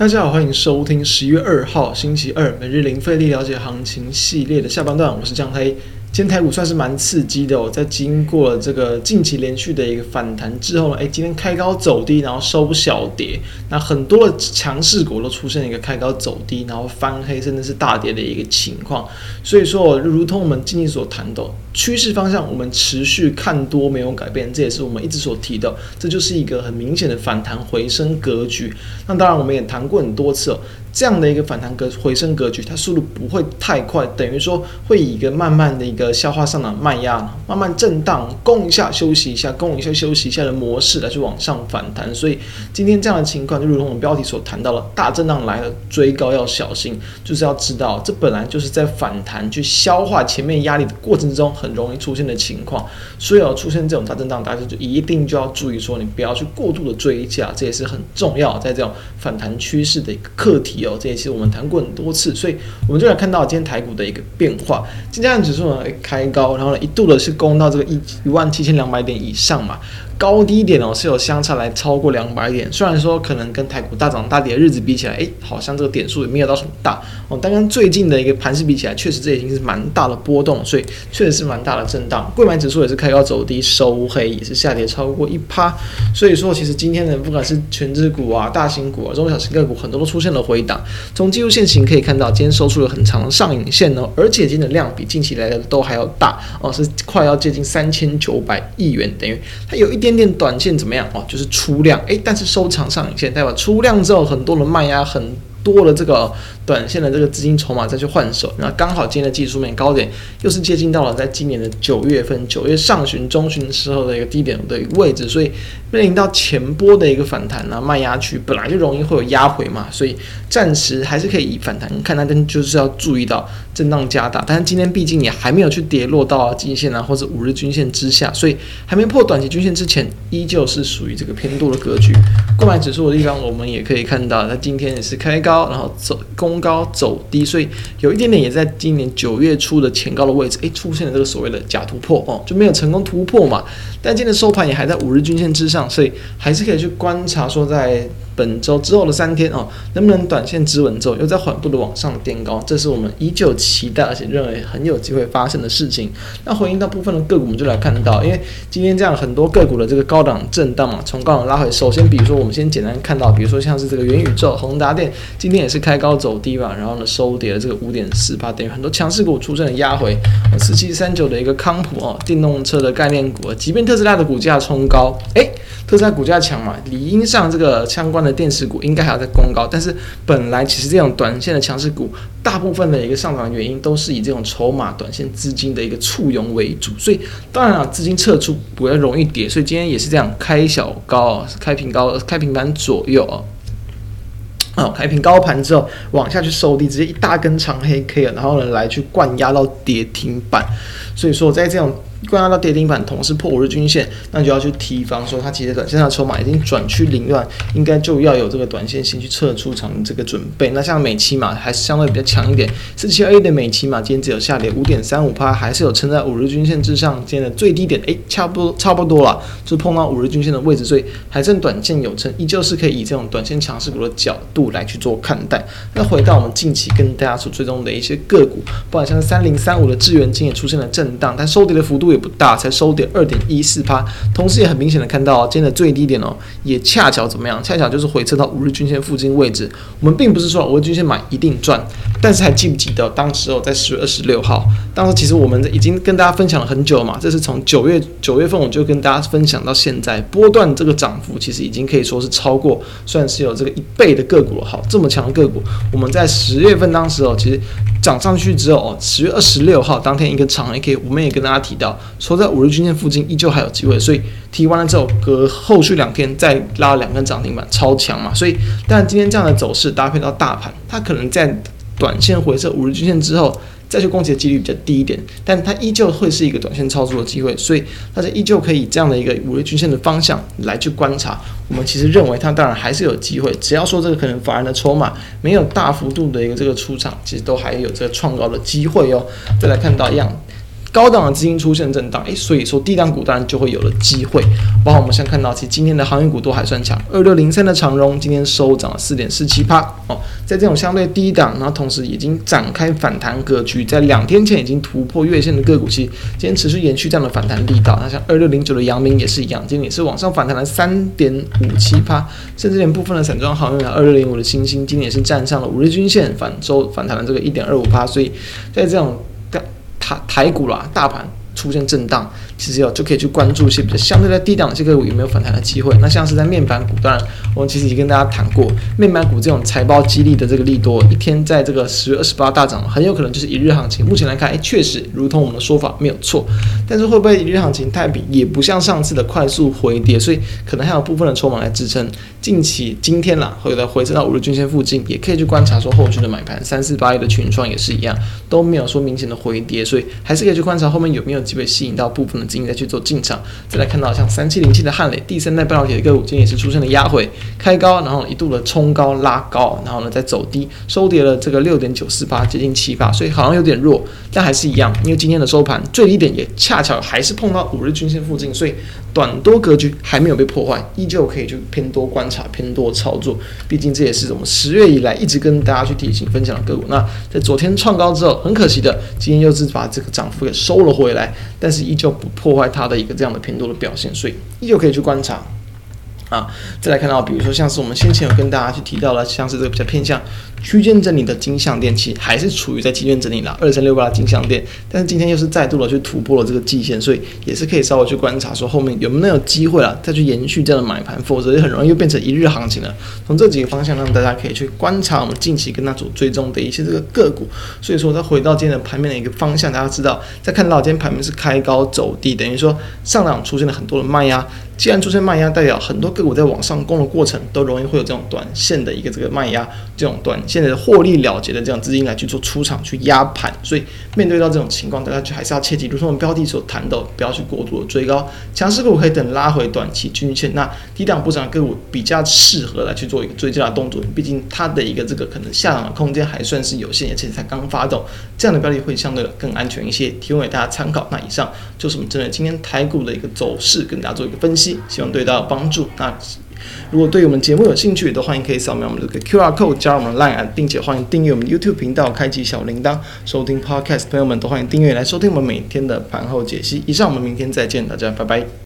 大家好，欢迎收听十一月二号星期二每日零费力了解行情系列的下半段，我是江黑。今天台股算是蛮刺激的哦，在经过了这个近期连续的一个反弹之后呢，哎，今天开高走低，然后收小跌，那很多的强势股都出现了一个开高走低，然后翻黑，甚至是大跌的一个情况。所以说，如同我们近期所谈的趋势方向，我们持续看多没有改变，这也是我们一直所提的，这就是一个很明显的反弹回升格局。那当然，我们也谈过很多次哦。这样的一个反弹格回升格局，它速度不会太快，等于说会以一个慢慢的一个消化上的慢压，慢慢震荡，攻一下休息一下，攻一下休息一下的模式来去往上反弹。所以今天这样的情况，就如同我们标题所谈到了，大震荡来了，追高要小心，就是要知道这本来就是在反弹去消化前面压力的过程中很容易出现的情况。所以要出现这种大震荡，大家就一定就要注意说，你不要去过度的追价，这也是很重要，在这种反弹趋势的一个课题。有这一次我们谈过很多次，所以我们就来看到今天台股的一个变化。今天指数呢开高，然后呢一度的是攻到这个一一万七千两百点以上嘛。高低点哦是有相差来超过两百点，虽然说可能跟台股大涨大跌的日子比起来，诶，好像这个点数也没有到很大哦，但跟最近的一个盘势比起来，确实这已经是蛮大的波动，所以确实是蛮大的震荡。柜买指数也是开高走低收黑，也是下跌超过一趴。所以说，其实今天的不管是权值股啊、大型股啊、中小型个股，很多都出现了回档。从技术线型可以看到，今天收出了很长的上影线哦，而且今天的量比近期来的都还要大哦，是快要接近三千九百亿元，等于它有一点。今天短线怎么样哦？就是出量诶，但是收长上影线，代表出量之后很多人卖呀很多的这个。短线的这个资金筹码再去换手，那刚好今天的技术面高点又是接近到了在今年的九月份九月上旬中旬时候的一个低点的一个位置，所以面临到前波的一个反弹啊，卖压区本来就容易会有压回嘛，所以暂时还是可以以反弹看它，但就是要注意到震荡加大。但是今天毕竟也还没有去跌落到均线啊或者五日均线之下，所以还没破短期均线之前，依旧是属于这个偏多的格局。购买指数的地方我们也可以看到，它今天也是开高，然后走攻。高走低，所以有一点点也在今年九月初的前高的位置，诶，出现了这个所谓的假突破哦，就没有成功突破嘛。但今天收盘也还在五日均线之上，所以还是可以去观察说在。本周之后的三天哦，能不能短线止稳之后又在缓步的往上垫高？这是我们依旧期待而且认为很有机会发生的事情。那回应到部分的个股，我们就来看到，因为今天这样很多个股的这个高档震荡嘛，从高档拉回。首先，比如说我们先简单看到，比如说像是这个元宇宙、宏达电，今天也是开高走低吧，然后呢收跌了这个五点四八，等于很多强势股出现了压回。十七三九的一个康普哦，电动车的概念股，即便特斯拉的股价冲高，诶。特斯拉股价强嘛，理应上这个相关的电池股应该还要再攻高，但是本来其实这种短线的强势股，大部分的一个上涨原因都是以这种筹码、短线资金的一个簇拥为主，所以当然啊，资金撤出比较容易跌，所以今天也是这样开小高，开平高，开平板左右啊，开平高盘之后往下去收低，直接一大根长黑 K 了，然后呢来去灌压到跌停板，所以说在这种。观察到跌停板，同时破五日均线，那就要去提防说，它其实短线上筹码已经转趋凌乱，应该就要有这个短线先去撤出场这个准备。那像美琪嘛，还是相对比较强一点，四七二一的美琪嘛，今天只有下跌五点三五趴，还是有撑在五日均线之上。今天的最低点，诶，差不多差不多了，就碰到五日均线的位置，所以还剩短线有撑，依旧是可以以这种短线强势股的角度来去做看待。那回到我们近期跟大家所追踪的一些个股，不管像三零三五的智原，今天也出现了震荡，但收跌的幅度也不大，才收跌二点一四八，同时也很明显的看到今天的最低点哦，也恰巧怎么样？恰巧就是回撤到五日均线附近位置。我们并不是说五日均线买一定赚，但是还记不记得当时哦，在十月二十六号，当时其实我们已经跟大家分享了很久嘛，这是从九月九月份我就跟大家分享到现在，波段这个涨幅其实已经可以说是超过，算是有这个一倍的个股了。好，这么强的个股，我们在十月份当时哦，其实涨上去之后哦，十月二十六号当天一个长黑 K，我们也跟大家提到。说在五日均线附近依旧还有机会，所以提完了之后，隔后续两天再拉两根涨停板，超强嘛。所以，但今天这样的走势搭配到大盘，它可能在短线回撤五日均线之后，再去攻击的几率比较低一点，但它依旧会是一个短线操作的机会。所以，大家依旧可以这样的一个五日均线的方向来去观察。我们其实认为它当然还是有机会，只要说这个可能法人的筹码没有大幅度的一个这个出场，其实都还有这个创高的机会哟。再来看到一样。高档的资金出现震荡，诶，所以说低档股当然就会有了机会。包括我们现在看到，其实今天的航运股都还算强，二六零三的长荣今天收涨了四点四七趴哦，在这种相对低档，然后同时已经展开反弹格局，在两天前已经突破月线的个股期，今天持续延续这样的反弹力道。那像二六零九的阳明也是一样，今天也是往上反弹了三点五七趴，甚至连部分的散装航运啊，二六零五的欣兴今天也是站上了五日均线，反周反弹了这个一点二五趴，所以在这种。台台股啦，大盘出现震荡，其实有就可以去关注一些比较相对在低档的这个股有没有反弹的机会。那像是在面板股，当然我们其实已经跟大家谈过，面板股这种财报激励的这个利多，一天在这个十月二十八大涨，很有可能就是一日行情。目前来看，哎，确实如同我们的说法没有错，但是会不会一日行情太比，也不像上次的快速回跌，所以可能还有部分的筹码来支撑。近期今天啦，会来回撤到五日均线附近，也可以去观察说后续的买盘。三四八一的群创也是一样，都没有说明显的回跌，所以还是可以去观察后面有没有机会吸引到部分的资金再去做进场。再来看到像三七零七的汉磊，第三代半导体的个股，今天也是出现了压回，开高，然后一度的冲高拉高，然后呢再走低，收跌了这个六点九四八，接近七八，所以好像有点弱，但还是一样，因为今天的收盘最低点也恰巧还是碰到五日均线附近，所以短多格局还没有被破坏，依旧可以去偏多观察。偏多操作，毕竟这也是我们十月以来一直跟大家去提醒分享的个股。那在昨天创高之后，很可惜的，今天又是把这个涨幅给收了回来，但是依旧不破坏它的一个这样的频度的表现，所以依旧可以去观察。啊，再来看到，比如说像是我们先前有跟大家去提到了，像是这个比较偏向区间整理的金项电，其实还是处于在区间整理啦，二三六八的金像电，但是今天又是再度的去突破了这个季线，所以也是可以稍微去观察说后面有没有机会啊，再去延续这样的买盘，否则就很容易又变成一日行情了。从这几个方向让大家可以去观察我们近期跟它所追踪的一些这个个股，所以说再回到今天的盘面的一个方向，大家知道，在看到今天盘面是开高走低，等于说上档出现了很多的卖压。既然出现卖压，代表很多个股在往上攻的过程都容易会有这种短线的一个这个卖压，这种短线的获利了结的这样资金来去做出场去压盘，所以面对到这种情况，大家就还是要切记，如同我们标题所谈到，不要去过度的追高，强势股可以等拉回短期均线，那低档不涨个股比较适合来去做一个追加的动作，毕竟它的一个这个可能下档的空间还算是有限，而且才刚发动，这样的标的会相对更安全一些，提供给大家参考。那以上就是我们针对今天台股的一个走势，跟大家做一个分析。希望对大家有帮助。那如果对我们节目有兴趣都，欢迎可以扫描我们这个 QR code 加入我们 Line，并且欢迎订阅我们 YouTube 频道，开启小铃铛，收听 Podcast。朋友们都欢迎订阅来收听我们每天的盘后解析。以上，我们明天再见，大家拜拜。